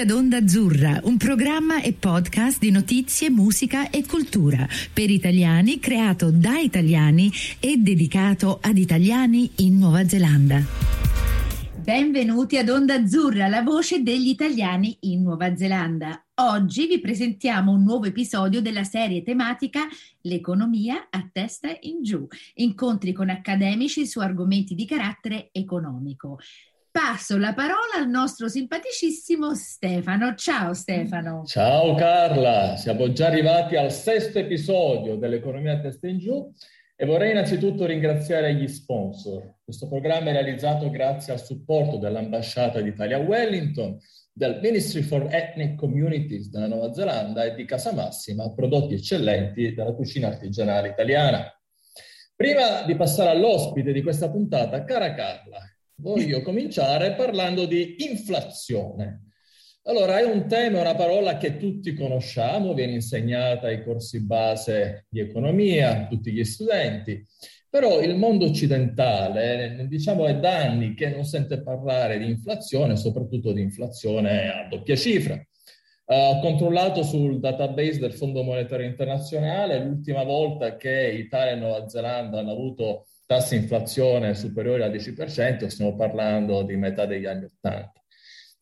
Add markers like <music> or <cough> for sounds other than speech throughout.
Ad Onda Azzurra, un programma e podcast di notizie, musica e cultura per italiani creato da italiani e dedicato ad italiani in Nuova Zelanda. Benvenuti ad Onda Azzurra, la voce degli italiani in Nuova Zelanda. Oggi vi presentiamo un nuovo episodio della serie tematica L'economia a testa in giù, incontri con accademici su argomenti di carattere economico passo la parola al nostro simpaticissimo Stefano. Ciao Stefano. Ciao Carla, siamo già arrivati al sesto episodio dell'Economia a testa in giù e vorrei innanzitutto ringraziare gli sponsor. Questo programma è realizzato grazie al supporto dell'Ambasciata d'Italia a Wellington, del Ministry for Ethnic Communities della Nuova Zelanda e di Casa Massima, prodotti eccellenti della cucina artigianale italiana. Prima di passare all'ospite di questa puntata, cara Carla, voglio cominciare parlando di inflazione. Allora, è un tema, una parola che tutti conosciamo, viene insegnata ai corsi base di economia, tutti gli studenti, però il mondo occidentale, diciamo, è da anni che non sente parlare di inflazione, soprattutto di inflazione a doppia cifra. Ho uh, controllato sul database del Fondo Monetario Internazionale l'ultima volta che Italia e Nuova Zelanda hanno avuto tassi di inflazione superiori al 10%, stiamo parlando di metà degli anni 80.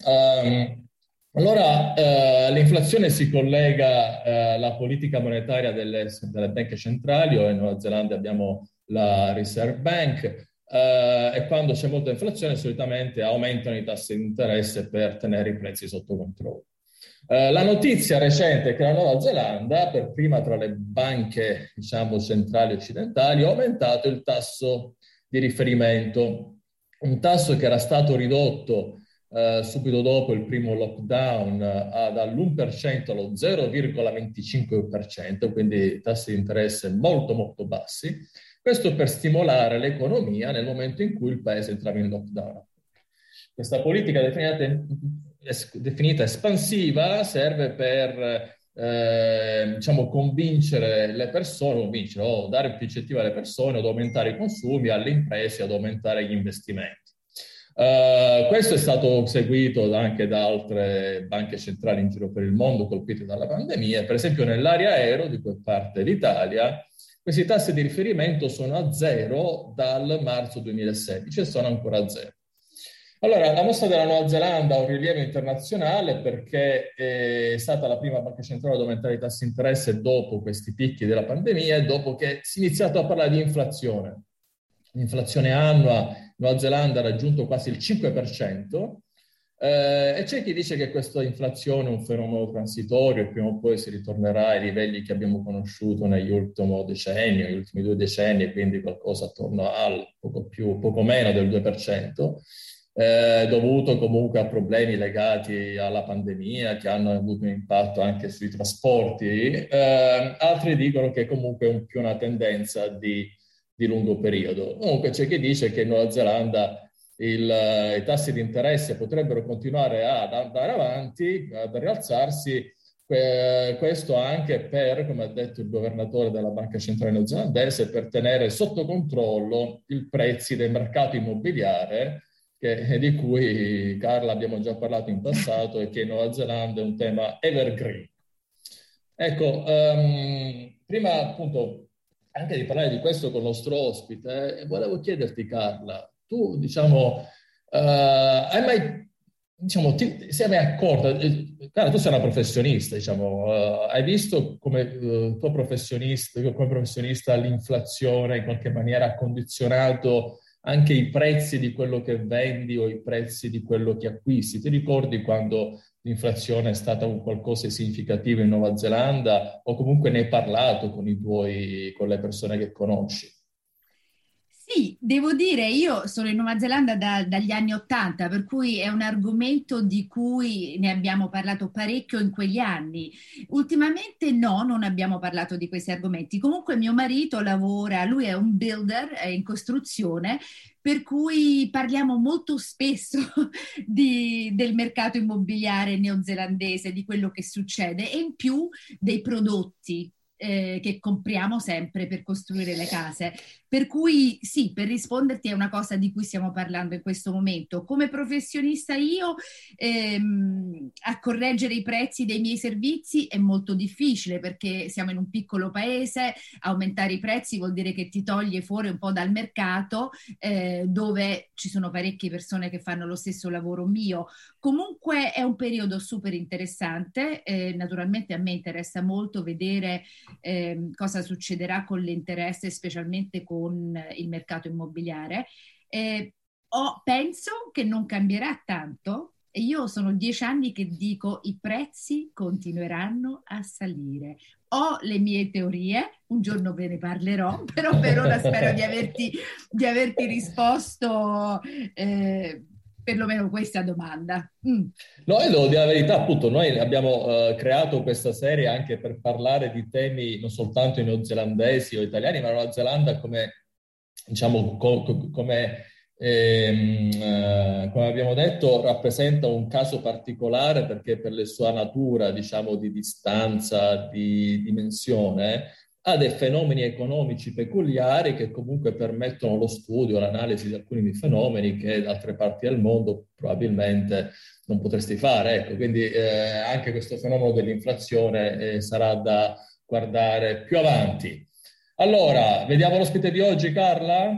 Um, ehm, allora, eh, l'inflazione si collega eh, alla politica monetaria delle, delle banche centrali, o in Nuova Zelanda abbiamo la Reserve Bank, eh, e quando c'è molta inflazione solitamente aumentano i tassi di interesse per tenere i prezzi sotto controllo. Eh, la notizia recente è che la Nuova Zelanda, per prima tra le banche diciamo, centrali occidentali, ha aumentato il tasso di riferimento, un tasso che era stato ridotto eh, subito dopo il primo lockdown eh, dall'1% allo 0,25%, quindi tassi di interesse molto molto bassi, questo per stimolare l'economia nel momento in cui il paese entrava in lockdown. Questa politica definita definita espansiva serve per eh, diciamo, convincere le persone, convincere o dare più incentivi alle persone ad aumentare i consumi, alle imprese ad aumentare gli investimenti. Uh, questo è stato seguito anche da altre banche centrali in giro per il mondo colpite dalla pandemia. Per esempio nell'area aereo, di cui parte l'Italia, questi tassi di riferimento sono a zero dal marzo 2016 e sono ancora a zero. Allora, la mostra della Nuova Zelanda ha un rilievo internazionale perché è stata la prima banca centrale ad aumentare i tassi di interesse dopo questi picchi della pandemia e dopo che si è iniziato a parlare di inflazione. L'inflazione annua in Nuova Zelanda ha raggiunto quasi il 5%, eh, e c'è chi dice che questa inflazione è un fenomeno transitorio e prima o poi si ritornerà ai livelli che abbiamo conosciuto negli ultimi decenni, negli ultimi due decenni, quindi qualcosa attorno al poco, più, poco meno del 2% eh, dovuto comunque a problemi legati alla pandemia che hanno avuto un impatto anche sui trasporti. Eh, altri dicono che comunque è più una tendenza di, di, lungo periodo. Comunque c'è chi dice che in Nuova Zelanda il, i tassi di interesse potrebbero continuare ad andare avanti, ad rialzarsi, questo anche per, come ha detto il governatore della Banca Centrale Neozelandese, per tenere sotto controllo i prezzi del mercato immobiliare che, di cui Carla abbiamo già parlato in passato e che in Nuova Zelanda è un tema evergreen. Ecco, um, prima appunto anche di parlare di questo con il nostro ospite, eh, volevo chiederti Carla, tu diciamo, uh, hai mai, diciamo, ti, sei mai accorta, eh, Carla tu sei una professionista, diciamo, uh, hai visto come, uh, tuo professionista, come professionista l'inflazione in qualche maniera ha condizionato anche i prezzi di quello che vendi o i prezzi di quello che acquisti. Ti ricordi quando l'inflazione è stata un qualcosa di significativo in Nuova Zelanda o comunque ne hai parlato con, tuoi, con le persone che conosci? Sì, devo dire, io sono in Nuova Zelanda da, dagli anni Ottanta, per cui è un argomento di cui ne abbiamo parlato parecchio in quegli anni. Ultimamente no, non abbiamo parlato di questi argomenti. Comunque mio marito lavora, lui è un builder, è in costruzione, per cui parliamo molto spesso <laughs> di, del mercato immobiliare neozelandese, di quello che succede e in più dei prodotti eh, che compriamo sempre per costruire le case. Per cui sì, per risponderti è una cosa di cui stiamo parlando in questo momento. Come professionista io ehm, a correggere i prezzi dei miei servizi è molto difficile perché siamo in un piccolo paese, aumentare i prezzi vuol dire che ti toglie fuori un po' dal mercato eh, dove ci sono parecchie persone che fanno lo stesso lavoro mio. Comunque è un periodo super interessante, eh, naturalmente a me interessa molto vedere eh, cosa succederà con l'interesse, specialmente con il mercato immobiliare. Eh, ho, penso che non cambierà tanto. E io sono dieci anni che dico i prezzi continueranno a salire. Ho le mie teorie, un giorno ve ne parlerò, però per ora spero di <laughs> averti, di averti risposto eh, perlomeno questa domanda. Mm. No, io devo dire la verità, appunto, noi abbiamo uh, creato questa serie anche per parlare di temi non soltanto neozelandesi o italiani, ma Nuova Zelanda come, diciamo, co- co- come, ehm, uh, come abbiamo detto, rappresenta un caso particolare perché per la sua natura, diciamo, di distanza, di dimensione, ha dei fenomeni economici peculiari che comunque permettono lo studio, l'analisi di alcuni fenomeni che da altre parti del mondo probabilmente non potresti fare. Ecco, quindi eh, anche questo fenomeno dell'inflazione eh, sarà da guardare più avanti. Allora, vediamo l'ospite di oggi, Carla?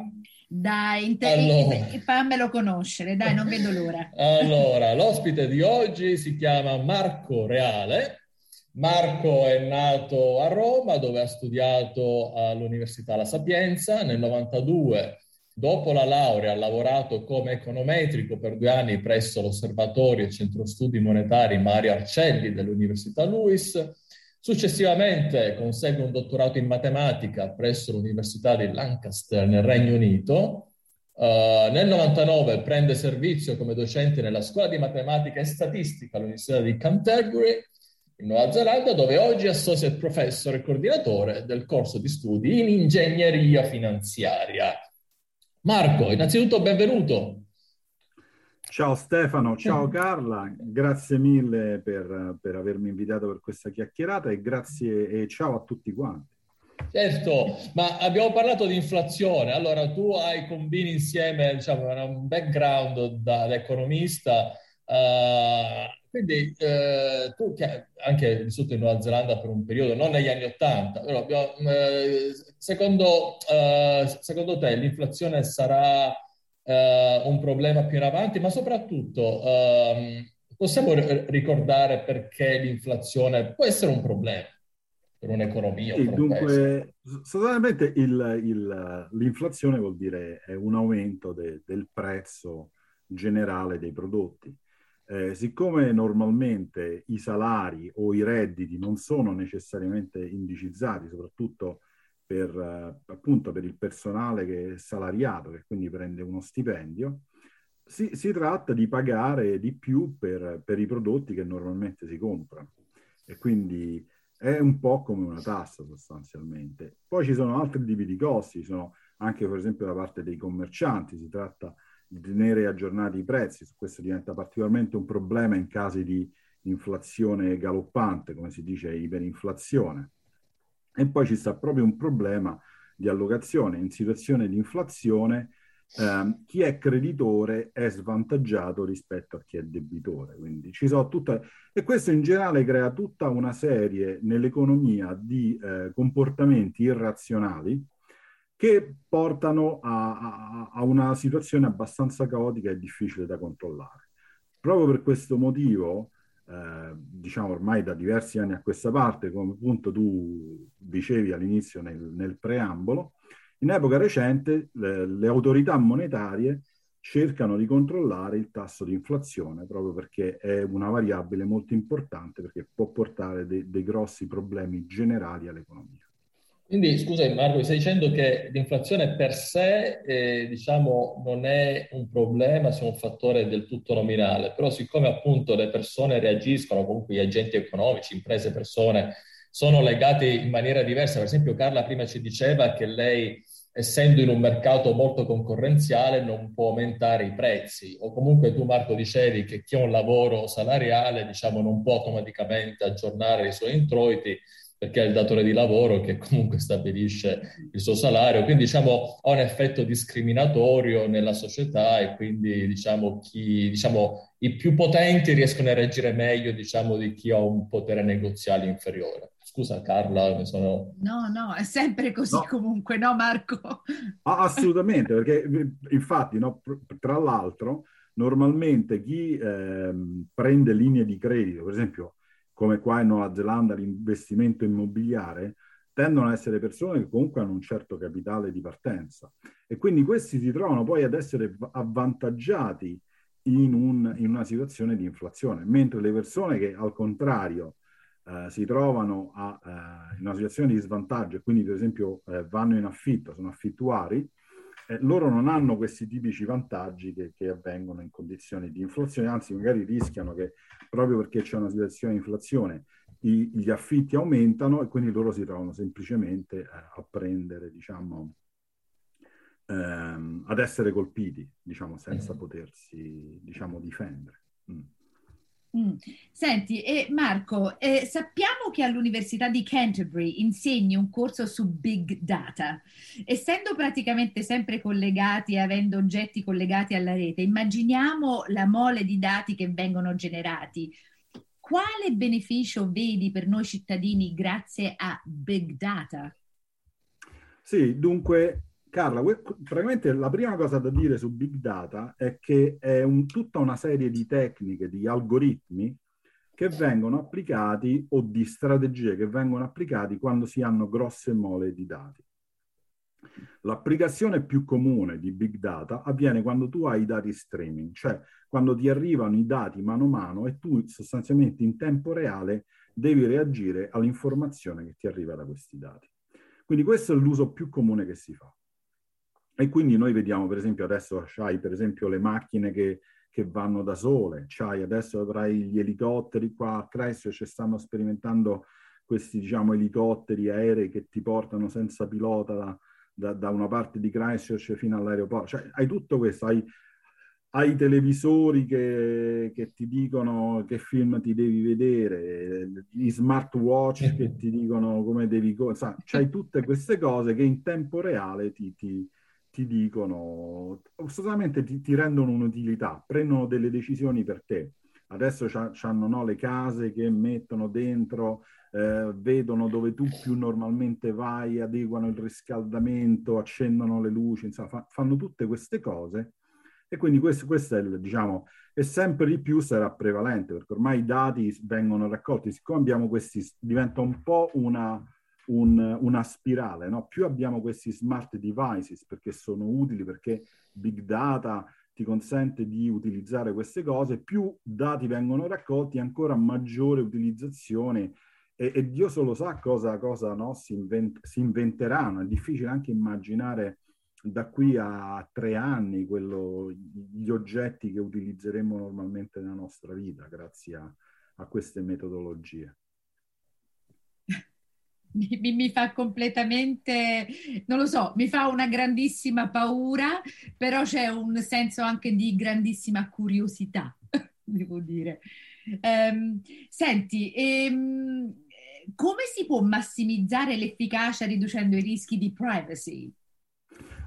Dai, inter- allora. fammelo conoscere, dai, non vedo l'ora. allora, l'ospite di oggi si chiama Marco Reale Marco è nato a Roma dove ha studiato all'Università La Sapienza. Nel 92, dopo la laurea, ha lavorato come econometrico per due anni presso l'Osservatorio e Centro Studi Monetari Mario Arcelli dell'Università Lewis. Successivamente consegue un dottorato in matematica presso l'Università di Lancaster nel Regno Unito. Uh, nel 99 prende servizio come docente nella scuola di matematica e statistica all'Università di Canterbury in Nuova Zelanda, dove oggi è associate professor e coordinatore del corso di studi in ingegneria finanziaria. Marco, innanzitutto benvenuto. Ciao Stefano, ciao Carla, grazie mille per, per avermi invitato per questa chiacchierata e grazie e ciao a tutti quanti. Certo, ma abbiamo parlato di inflazione, allora tu hai combini insieme diciamo, un background da, da economista, uh, quindi eh, tu che anche vissuto in Nuova Zelanda per un periodo, non negli anni Ottanta, però eh, secondo, eh, secondo, te l'inflazione sarà eh, un problema più in avanti, ma soprattutto ehm, possiamo ricordare perché l'inflazione può essere un problema per un'economia? Sì, dunque, sostanzialmente il, il, l'inflazione vuol dire un aumento de, del prezzo generale dei prodotti eh, siccome normalmente i salari o i redditi non sono necessariamente indicizzati, soprattutto per, eh, appunto per il personale che è salariato, che quindi prende uno stipendio, si, si tratta di pagare di più per, per, i prodotti che normalmente si comprano. E quindi è un po' come una tassa sostanzialmente. Poi ci sono altri tipi di costi, sono anche per esempio da parte dei commercianti, si tratta di tenere aggiornati i prezzi. Questo diventa particolarmente un problema in casi di inflazione galoppante, come si dice iperinflazione. E poi ci sta proprio un problema di allocazione. In situazione di inflazione eh, chi è creditore è svantaggiato rispetto a chi è debitore. Quindi ci sono tutte... E questo in generale crea tutta una serie nell'economia di eh, comportamenti irrazionali che portano a, a, a, una situazione abbastanza caotica e difficile da controllare. Proprio per questo motivo, eh, diciamo ormai da diversi anni a questa parte, come appunto tu dicevi all'inizio nel, nel preambolo, in epoca recente le, le, autorità monetarie cercano di controllare il tasso di inflazione proprio perché è una variabile molto importante perché può portare de, dei grossi problemi generali all'economia. Quindi, scusa Marco, stai dicendo che l'inflazione per sé, eh, diciamo, non è un problema, sia un fattore del tutto nominale, però siccome appunto le persone reagiscono, comunque gli agenti economici, imprese, persone, sono legati in maniera diversa. Per esempio, Carla prima ci diceva che lei, essendo in un mercato molto concorrenziale, non può aumentare i prezzi. O comunque tu, Marco, dicevi che chi ha un lavoro salariale, diciamo, non può automaticamente aggiornare i suoi introiti perché è il datore di lavoro che comunque stabilisce il suo salario, quindi diciamo ha un effetto discriminatorio nella società e quindi diciamo, chi, diciamo i più potenti riescono a reagire meglio diciamo, di chi ha un potere negoziale inferiore. Scusa Carla, mi sono... No, no, è sempre così no. comunque, no Marco? <laughs> Ah, assolutamente, perché infatti, no, tra l'altro, normalmente chi eh, prende linee di credito, per esempio come qua in Nuova Zelanda l'investimento immobiliare, tendono ad essere persone che comunque hanno un certo capitale di partenza. E quindi questi si trovano poi ad essere avvantaggiati in, un, in una situazione di inflazione, mentre le persone che al contrario eh, si trovano a, eh, in una situazione di svantaggio e quindi per esempio eh, vanno in affitto, sono affittuari, eh, loro non hanno questi tipici vantaggi che, che, avvengono in condizioni di inflazione, anzi magari rischiano che proprio perché c'è una situazione di inflazione i, gli affitti aumentano e quindi loro si trovano semplicemente eh, a prendere, diciamo, ehm, ad essere colpiti, diciamo, senza mm. potersi, diciamo, difendere. Mm. Mm. Senti, eh, Marco, eh, sappiamo che all'Università di Canterbury insegni un corso su Big Data. Essendo praticamente sempre collegati e avendo oggetti collegati alla rete, immaginiamo la mole di dati che vengono generati. Quale beneficio vedi per noi cittadini grazie a Big Data? Sì, dunque Carla, praticamente la prima cosa da dire su Big Data è che è un, tutta una serie di tecniche, di algoritmi che vengono applicati o di strategie che vengono applicati quando si hanno grosse mole di dati. L'applicazione più comune di Big Data avviene quando tu hai i dati streaming, cioè quando ti arrivano i dati mano a mano e tu sostanzialmente in tempo reale devi reagire all'informazione che ti arriva da questi dati. Quindi questo è l'uso più comune che si fa. E quindi noi vediamo, per esempio, adesso c'hai per esempio le macchine che, che vanno da sole, c'hai adesso avrai gli elicotteri qua a Christchurch stanno sperimentando questi diciamo elicotteri aerei che ti portano senza pilota da, da, da una parte di Christchurch fino all'aeroporto. Cioè hai tutto questo, hai, hai televisori che, che, ti dicono che film ti devi vedere, gli smartwatch che ti dicono come devi... C'hai tutte queste cose che in tempo reale ti, ti ti dicono, sostanzialmente ti, ti, rendono un'utilità, prendono delle decisioni per te. Adesso hanno no, le case che mettono dentro, eh, vedono dove tu più normalmente vai, adeguano il riscaldamento, accendono le luci, insomma, fa, fanno tutte queste cose. E quindi questo, questo è, il, diciamo, e sempre di più sarà prevalente, perché ormai i dati vengono raccolti, siccome abbiamo questi, diventa un po' una, un, una spirale. No? Più abbiamo questi smart devices perché sono utili, perché big data ti consente di utilizzare queste cose, più dati vengono raccolti, ancora maggiore utilizzazione e, e Dio solo sa cosa, cosa no, si, invent- si, inventeranno. È difficile anche immaginare da qui a tre anni quello, gli oggetti che utilizzeremo normalmente nella nostra vita grazie a, a queste metodologie mi, mi, fa completamente, non lo so, mi fa una grandissima paura, però c'è un senso anche di grandissima curiosità, <laughs> devo dire. Um, senti, ehm, come si può massimizzare l'efficacia riducendo i rischi di privacy?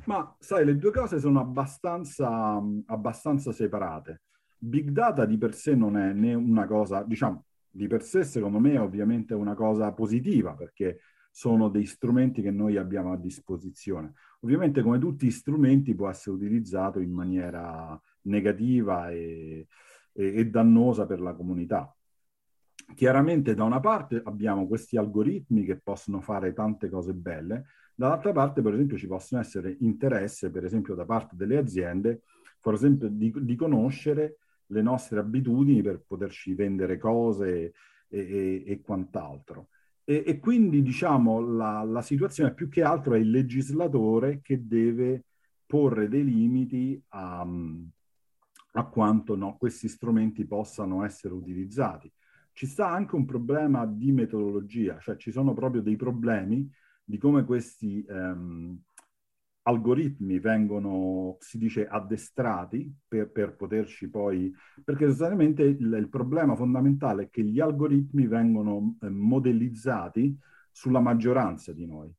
Ma sai, le due cose sono abbastanza, abbastanza separate. Big data di per sé non è né una cosa, diciamo, di per sé, secondo me, è ovviamente una cosa positiva perché sono dei strumenti che noi abbiamo a disposizione. Ovviamente, come tutti gli strumenti, può essere utilizzato in maniera negativa e, e, e dannosa per la comunità. Chiaramente, da una parte abbiamo questi algoritmi che possono fare tante cose belle, dall'altra parte, per esempio, ci possono essere interesse, per esempio, da parte delle aziende, per esempio, di, di conoscere le nostre abitudini per poterci vendere cose e, e, e quant'altro. E, e, quindi diciamo la, la, situazione più che altro è il legislatore che deve porre dei limiti a, a quanto no, questi strumenti possano essere utilizzati. Ci sta anche un problema di metodologia, cioè ci sono proprio dei problemi di come questi ehm, algoritmi vengono, si dice, addestrati per, per poterci poi... Perché sostanzialmente il, il, problema fondamentale è che gli algoritmi vengono eh, modellizzati sulla maggioranza di noi.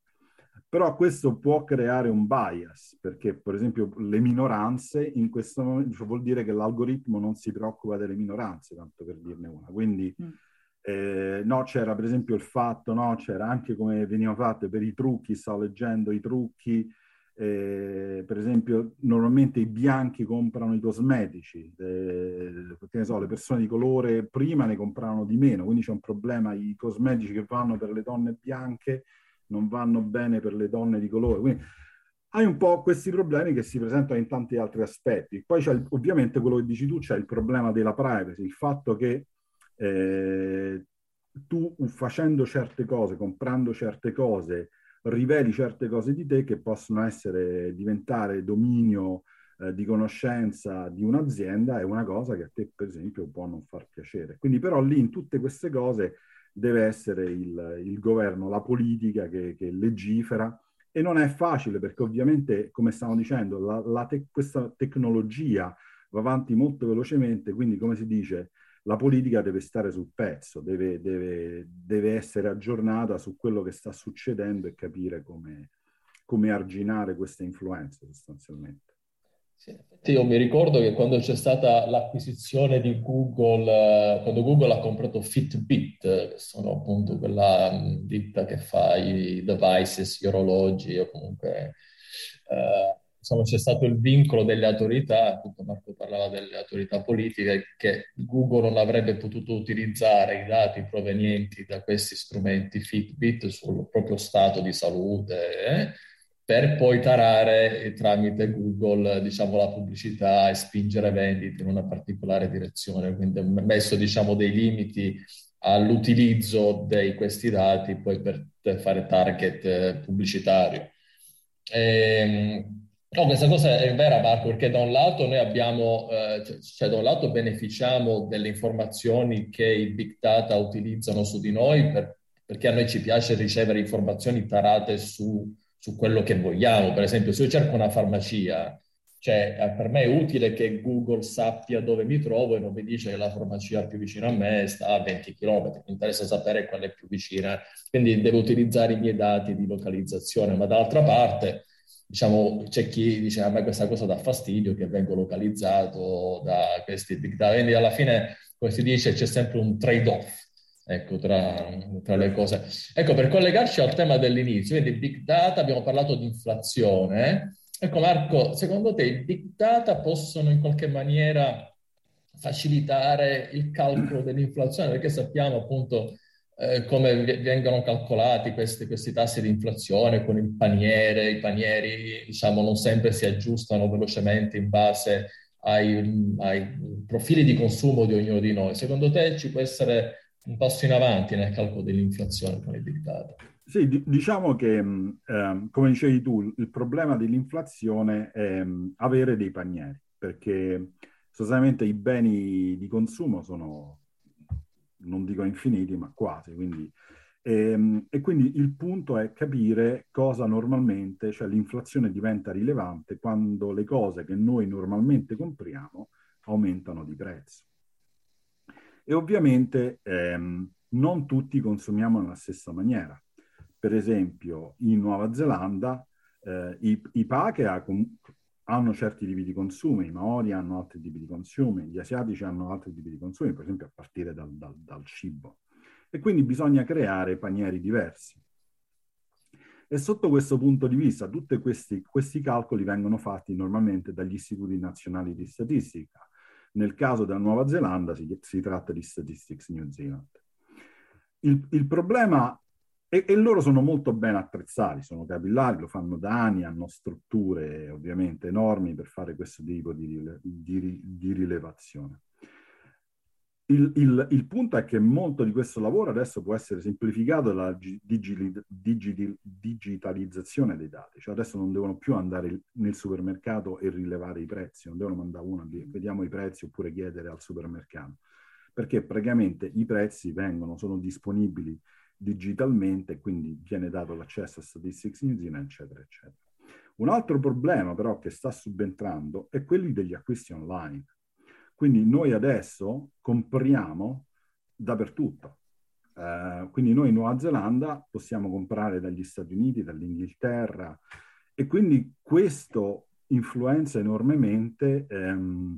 Però questo può creare un bias, perché per esempio le minoranze in questo momento cioè vuol dire che l'algoritmo non si preoccupa delle minoranze, tanto per dirne una. Quindi mm. eh, no, c'era per esempio il fatto, no, c'era anche come veniva fatto per i trucchi, stavo leggendo i trucchi, eh, per esempio normalmente i bianchi comprano i cosmetici, eh, so, le persone di colore prima ne compravano di meno, quindi c'è un problema, i cosmetici che vanno per le donne bianche non vanno bene per le donne di colore. Quindi hai un po' questi problemi che si presentano in tanti altri aspetti. Poi c'è il, ovviamente quello che dici tu, c'è il problema della privacy, il fatto che eh, tu facendo certe cose, comprando certe cose, riveli certe cose di te che possono essere, diventare dominio eh, di conoscenza di un'azienda, è una cosa che a te, per esempio, può non far piacere. Quindi però lì in tutte queste cose deve essere il, il governo, la politica che, che, legifera e non è facile perché ovviamente, come stiamo dicendo, la, la te- questa tecnologia va avanti molto velocemente, quindi come si dice, la politica deve stare sul pezzo, deve, deve, deve essere aggiornata su quello che sta succedendo e capire come, come arginare queste influenze sostanzialmente. Sì, io mi ricordo che quando c'è stata l'acquisizione di Google, eh, quando Google ha comprato Fitbit, che sono appunto quella mm, ditta che fa i devices, gli orologi o comunque... Eh, insomma, c'è stato il vincolo delle autorità, appunto Marco parlava delle autorità politiche, che Google non avrebbe potuto utilizzare i dati provenienti da questi strumenti Fitbit sul proprio stato di salute, eh, per poi tarare tramite Google diciamo, la pubblicità e spingere vendite in una particolare direzione. Quindi ha messo diciamo, dei limiti all'utilizzo di questi dati poi per fare target eh, pubblicitario. E, ehm, No, questa cosa è vera Marco, perché da un lato noi abbiamo, eh, cioè, cioè da un lato beneficiamo delle informazioni che i big data utilizzano su di noi, per, perché a noi ci piace ricevere informazioni tarate su, su quello che vogliamo. Per esempio, se io cerco una farmacia, cioè eh, per me è utile che Google sappia dove mi trovo e non mi dice che la farmacia più vicina a me sta a 20 km. Mi interessa sapere qual è più vicina, quindi devo utilizzare i miei dati di localizzazione, ma dall'altra parte diciamo, c'è chi dice a me questa cosa dà fastidio che vengo localizzato da questi big data. Quindi alla fine, come si dice, c'è sempre un trade-off ecco, tra, tra, le cose. Ecco, per collegarci al tema dell'inizio, quindi big data, abbiamo parlato di inflazione. Ecco Marco, secondo te i big data possono in qualche maniera facilitare il calcolo dell'inflazione? Perché sappiamo appunto eh, come vengono calcolati questi, questi, tassi di inflazione con il paniere, i panieri diciamo non sempre si aggiustano velocemente in base ai, ai profili di consumo di ognuno di noi. Secondo te ci può essere un passo in avanti nel calcolo dell'inflazione con i big data. Sì, diciamo che, eh, come dicevi tu, il problema dell'inflazione è um, avere dei panieri, perché sostanzialmente i beni di consumo sono, non dico infiniti, ma quasi. Quindi, ehm, e quindi il punto è capire cosa normalmente, cioè l'inflazione diventa rilevante quando le cose che noi normalmente compriamo aumentano di prezzo. E ovviamente ehm, non tutti consumiamo nella stessa maniera. Per esempio, in Nuova Zelanda eh, i, i Pake ha, hanno certi tipi di consumi, i Maori hanno altri tipi di consumi, gli asiatici hanno altri tipi di consumi, per esempio a partire dal, dal, dal cibo. E quindi bisogna creare panieri diversi. E sotto questo punto di vista, tutti questi, questi calcoli vengono fatti normalmente dagli istituti nazionali di statistica, nel caso della Nuova Zelanda si, si tratta di Statistics New Zealand. Il, il problema e, e, loro sono molto ben attrezzati, sono capillari, lo fanno da anni, hanno strutture ovviamente enormi per fare questo tipo di, di, di rilevazione. Il, il, il, punto è che molto di questo lavoro adesso può essere semplificato dalla digi, digi, digitalizzazione dei dati, cioè adesso non devono più andare nel supermercato e rilevare i prezzi, non devono mandare uno a dire vediamo i prezzi oppure chiedere al supermercato, perché praticamente i prezzi vengono, sono disponibili digitalmente, quindi viene dato l'accesso a Statistics New Zealand, eccetera, eccetera. Un altro problema però che sta subentrando è quello degli acquisti online quindi noi adesso compriamo dappertutto. Uh, quindi noi in Nuova Zelanda possiamo comprare dagli Stati Uniti, dall'Inghilterra e quindi questo influenza enormemente ehm,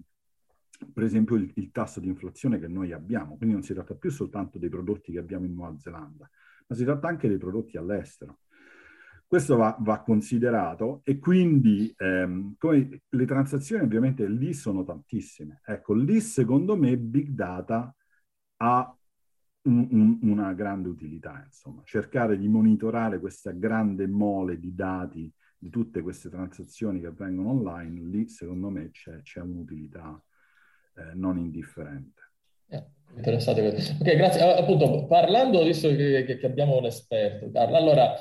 per esempio il, il, tasso di inflazione che noi abbiamo. Quindi non si tratta più soltanto dei prodotti che abbiamo in Nuova Zelanda, ma si tratta anche dei prodotti all'estero. Questo va, va considerato e quindi ehm, come le transazioni ovviamente lì sono tantissime. Ecco, lì secondo me Big Data ha un, un, una grande utilità, insomma, cercare di monitorare questa grande mole di dati di tutte queste transazioni che avvengono online, lì secondo me c'è, c'è un'utilità eh, non indifferente. Eh, interessante. Ok, grazie. Appunto, parlando, visto che, che abbiamo un esperto, Carlo, allora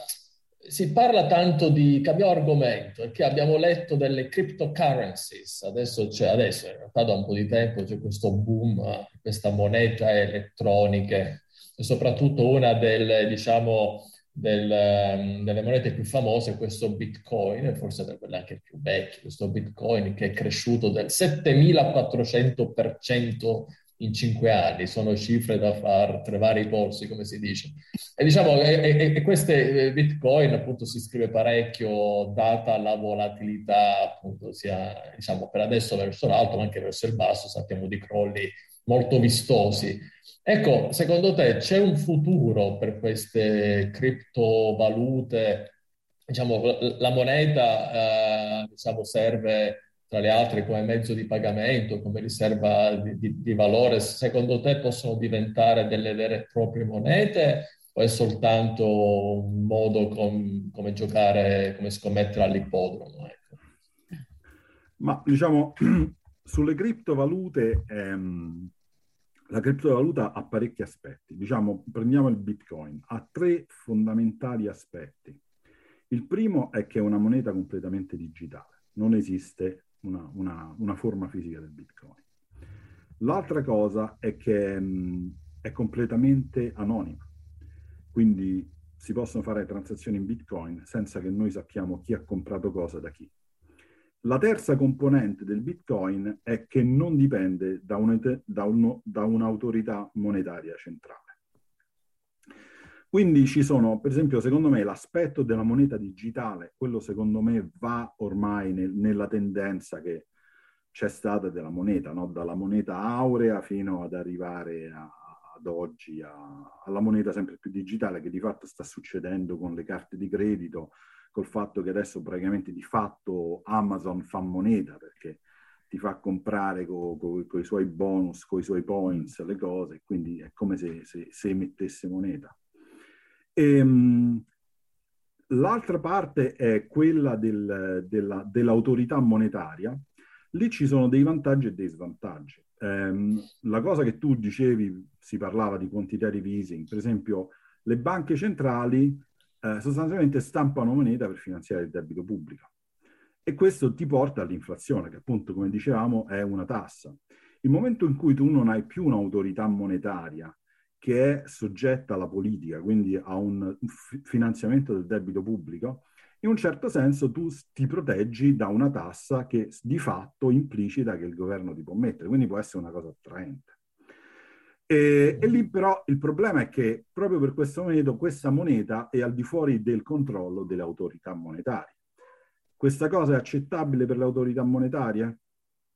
si parla tanto di, cambiamo argomento, perché abbiamo letto delle cryptocurrencies, adesso, c'è, adesso in realtà da un po' di tempo c'è questo boom, questa moneta elettronica, e soprattutto una del, diciamo, del, ehm, delle monete più famose questo Bitcoin, forse da quelle anche più vecchie, questo Bitcoin che è cresciuto del 7400% in cinque anni, sono cifre da far tremare i polsi, come si dice. E diciamo, e queste eh, Bitcoin appunto si scrive parecchio data la volatilità, appunto, sia diciamo per adesso verso l'alto, ma anche verso il basso, sappiamo di crolli molto vistosi. Ecco, secondo te c'è un futuro per queste criptovalute? Diciamo, la moneta eh, diciamo, serve tra le altre come mezzo di pagamento, come riserva di, di, di, valore, secondo te possono diventare delle vere e proprie monete o è soltanto un modo com, come giocare, come scommettere all'ippodromo? Ecco. Ma diciamo, <clears throat> sulle criptovalute, ehm, la criptovaluta ha parecchi aspetti. Diciamo, prendiamo il Bitcoin, ha tre fondamentali aspetti. Il primo è che è una moneta completamente digitale, non esiste una, una, una forma fisica del Bitcoin. L'altra cosa è che mh, è completamente anonima, quindi si possono fare transazioni in Bitcoin senza che noi sappiamo chi ha comprato cosa da chi. La terza componente del Bitcoin è che non dipende da, un, da, uno, da un'autorità monetaria centrale. Quindi ci sono, per esempio, secondo me l'aspetto della moneta digitale, quello secondo me va ormai nel, nella tendenza che c'è stata della moneta, no? dalla moneta aurea fino ad arrivare a, ad oggi a, alla moneta sempre più digitale, che di fatto sta succedendo con le carte di credito, col fatto che adesso praticamente di fatto Amazon fa moneta perché ti fa comprare con co, co i suoi bonus, con i suoi points, le cose, quindi è come se, se, se emettesse moneta. E, ehm, l'altra parte è quella del, della, dell'autorità monetaria. Lì ci sono dei vantaggi e dei svantaggi. Um, la cosa che tu dicevi, si parlava di quantitative easing, per esempio le banche centrali eh, sostanzialmente stampano moneta per finanziare il debito pubblico e questo ti porta all'inflazione, che appunto, come dicevamo, è una tassa. Il momento in cui tu non hai più un'autorità monetaria che è soggetta alla politica, quindi a un finanziamento del debito pubblico, in un certo senso tu ti proteggi da una tassa che di fatto implicita che il governo ti può mettere, quindi può essere una cosa attraente. E, e, lì però il problema è che proprio per questo momento questa moneta è al di fuori del controllo delle autorità monetarie. Questa cosa è accettabile per le autorità monetarie?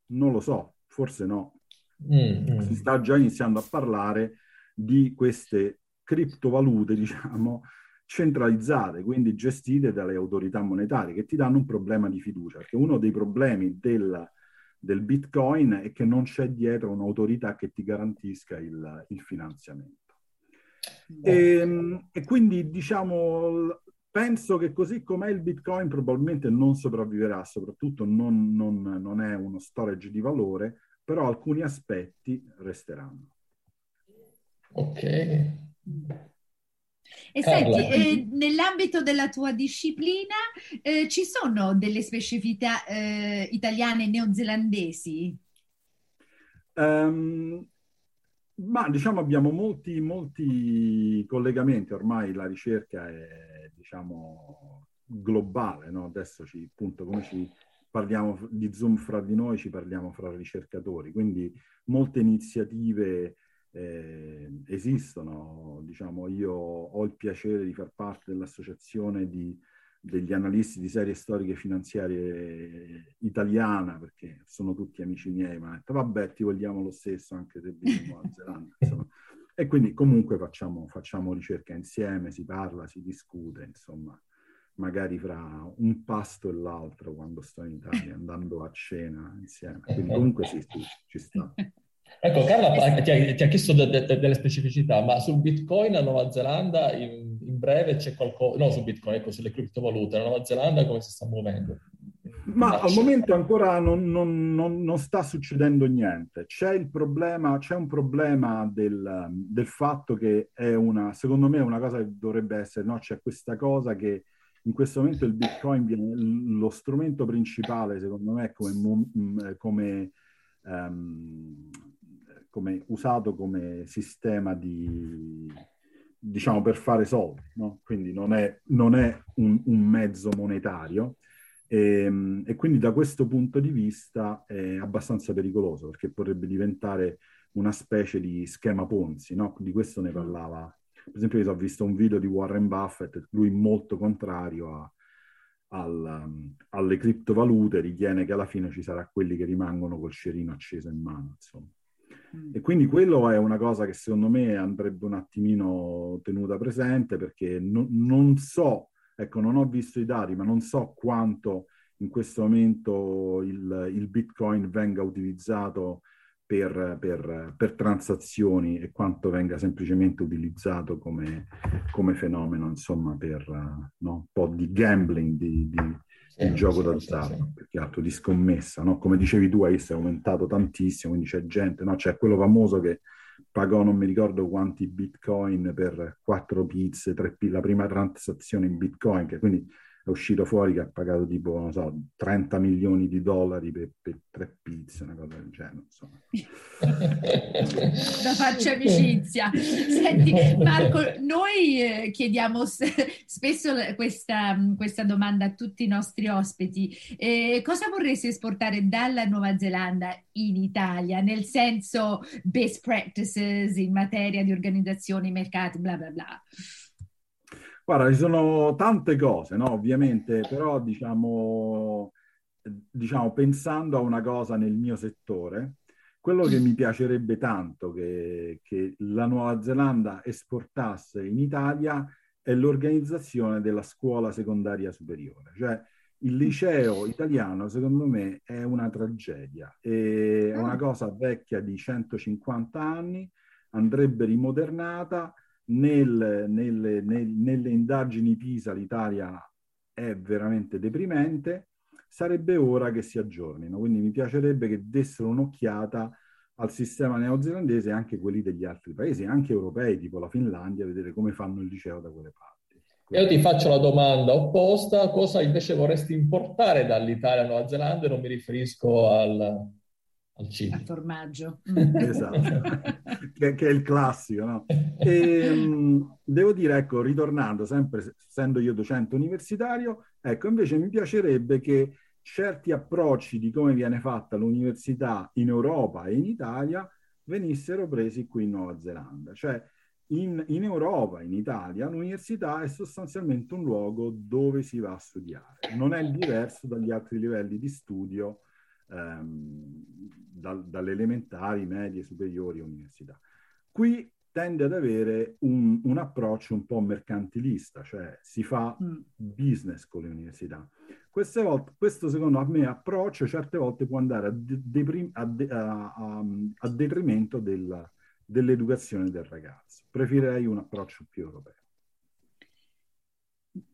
Non lo so, forse no. Mm, mm. Si sta già iniziando a parlare di queste criptovalute, <laughs> diciamo, centralizzate, quindi gestite dalle autorità monetarie, che ti danno un problema di fiducia, perché uno dei problemi del, del Bitcoin è che non c'è dietro un'autorità che ti garantisca il, il finanziamento. E, ehm, e, quindi, diciamo, penso che così com'è il Bitcoin probabilmente non sopravviverà, soprattutto non, non, non è uno storage di valore, però alcuni aspetti resteranno. Ok. E Carla. senti, eh, nell'ambito della tua disciplina eh, ci sono delle specificità eh, italiane e neozelandesi? Um, ma diciamo abbiamo molti, molti collegamenti, ormai la ricerca è diciamo globale, no? adesso ci, appunto come ci parliamo di Zoom fra di noi, ci parliamo fra ricercatori, quindi molte iniziative eh, esistono diciamo, io ho il piacere di far parte dell'associazione di, degli analisti di serie storiche finanziarie italiana, perché sono tutti amici miei, ma detto vabbè ti vogliamo lo stesso anche se vivi in Nuova Zelanda. Insomma. E quindi comunque facciamo, facciamo ricerca insieme, si parla, si discute, insomma magari fra un pasto e l'altro quando sto in Italia, andando a cena insieme. Quindi comunque sì, sì ci sta. Ecco, Carla ti ha, ti ha chiesto de, de, delle specificità, ma sul Bitcoin a Nuova Zelanda in, in breve c'è qualcosa, no su Bitcoin, ecco, sulle criptovalute, a Nuova Zelanda come si sta muovendo? Ma al momento ancora non, non, non, non, sta succedendo niente. C'è il problema, c'è un problema del, del, fatto che è una, secondo me, una cosa che dovrebbe essere, no? C'è questa cosa che in questo momento il Bitcoin viene lo strumento principale, secondo me, come, come um, come, usato come sistema di, diciamo, per fare soldi, no? quindi non è, non è un, un, mezzo monetario e, ehm, e, quindi da questo punto di vista è abbastanza pericoloso perché potrebbe diventare una specie di schema Ponzi, no? di questo ne parlava. Per esempio, io ho visto un video di Warren Buffett, lui molto contrario a, al, alle criptovalute, ritiene che alla fine ci sarà quelli che rimangono col cerino acceso in mano. Insomma. Mm. E quindi quello è una cosa che secondo me andrebbe un attimino tenuta presente perché no, non so, ecco, non ho visto i dati, ma non so quanto in questo momento il, il Bitcoin venga utilizzato per, per, per, transazioni e quanto venga semplicemente utilizzato come, come fenomeno, insomma, per no, un po' di gambling, di, di, il gioco d'azzardo, più che altro di scommessa, no? Come dicevi tu, adesso è aumentato tantissimo, quindi c'è gente, no? C'è quello famoso che pagò non mi ricordo quanti bitcoin per quattro pizze, tre la prima transazione in bitcoin, che quindi è uscito fuori che ha pagato tipo, non so, 30 milioni di dollari per, per tre pizze, una cosa del genere, insomma. da farci amicizia. Senti, Marco, noi eh, chiediamo spesso questa, questa, domanda a tutti i nostri ospiti. Eh, cosa vorresti esportare dalla Nuova Zelanda in Italia? Nel senso best practices in materia di organizzazione, mercati, bla bla bla. Guarda, ci sono tante cose, no? Ovviamente, però diciamo, diciamo, pensando a una cosa nel mio settore, quello che mi piacerebbe tanto che, che la Nuova Zelanda esportasse in Italia è l'organizzazione della scuola secondaria superiore. Cioè, il liceo italiano, secondo me, è una tragedia, è una ah. cosa vecchia di 150 anni, andrebbe rimodernata nel, nelle, nel, nelle indagini PISA l'Italia è veramente deprimente, sarebbe ora che si aggiornino. Quindi mi piacerebbe che dessero un'occhiata al sistema neozelandese e anche quelli degli altri paesi, anche europei, tipo la Finlandia, vedere come fanno il liceo da quelle parti. Io ti faccio la domanda opposta, cosa invece vorresti importare dall'Italia a Nuova Zelanda? Non mi riferisco al, al cibo. Al formaggio. <laughs> esatto, che, <laughs> che, è il classico, no? E, um, devo dire, ecco, ritornando, sempre essendo io docente universitario, ecco, invece mi piacerebbe che certi approcci di come viene fatta l'università in Europa e in Italia venissero presi qui in Nuova Zelanda. Cioè, in, in, Europa, in Italia, l'università è sostanzialmente un luogo dove si va a studiare. Non è diverso dagli altri livelli di studio ehm, dal, dalle elementari, medie, superiori, università. Qui tende ad avere un, un, approccio un po' mercantilista, cioè si fa mm. business con le università. Queste volte, questo secondo me approccio certe volte può andare a, de- a, de- a, a detrimento del, dell'educazione del ragazzo. Preferirei un approccio più europeo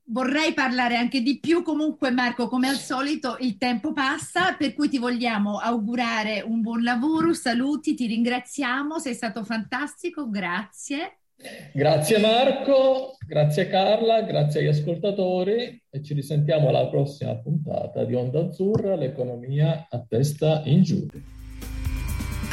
vorrei parlare anche di più, comunque Marco, come al solito il tempo passa, per cui ti vogliamo augurare un buon lavoro, saluti, ti ringraziamo, sei stato fantastico, grazie. Grazie Marco, grazie Carla, grazie agli ascoltatori e ci risentiamo alla prossima puntata di Onda Azzurra, l'economia a testa in giù.